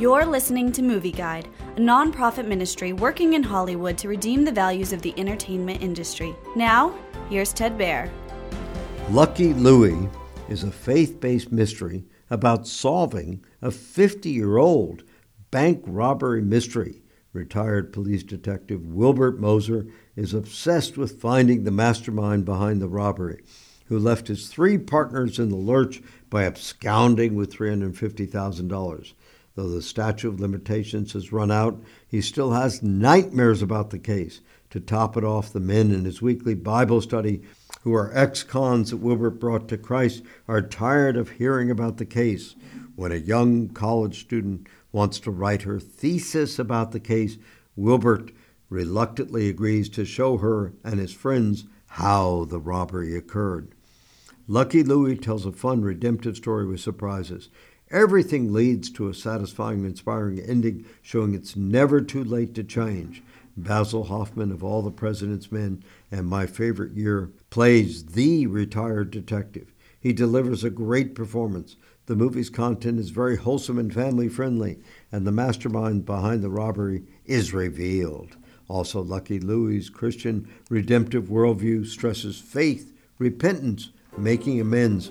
You're listening to Movie Guide, a nonprofit ministry working in Hollywood to redeem the values of the entertainment industry. Now, here's Ted Baehr. Lucky Louie is a faith based mystery about solving a 50 year old bank robbery mystery. Retired police detective Wilbert Moser is obsessed with finding the mastermind behind the robbery, who left his three partners in the lurch by absconding with $350,000. Though the statute of limitations has run out, he still has nightmares about the case. To top it off, the men in his weekly Bible study, who are ex cons that Wilbert brought to Christ, are tired of hearing about the case. When a young college student wants to write her thesis about the case, Wilbert reluctantly agrees to show her and his friends how the robbery occurred. Lucky Louie tells a fun, redemptive story with surprises. Everything leads to a satisfying, inspiring ending, showing it's never too late to change. Basil Hoffman of All the President's Men and My Favorite Year plays the retired detective. He delivers a great performance. The movie's content is very wholesome and family friendly, and the mastermind behind the robbery is revealed. Also, Lucky Louie's Christian redemptive worldview stresses faith, repentance, making amends,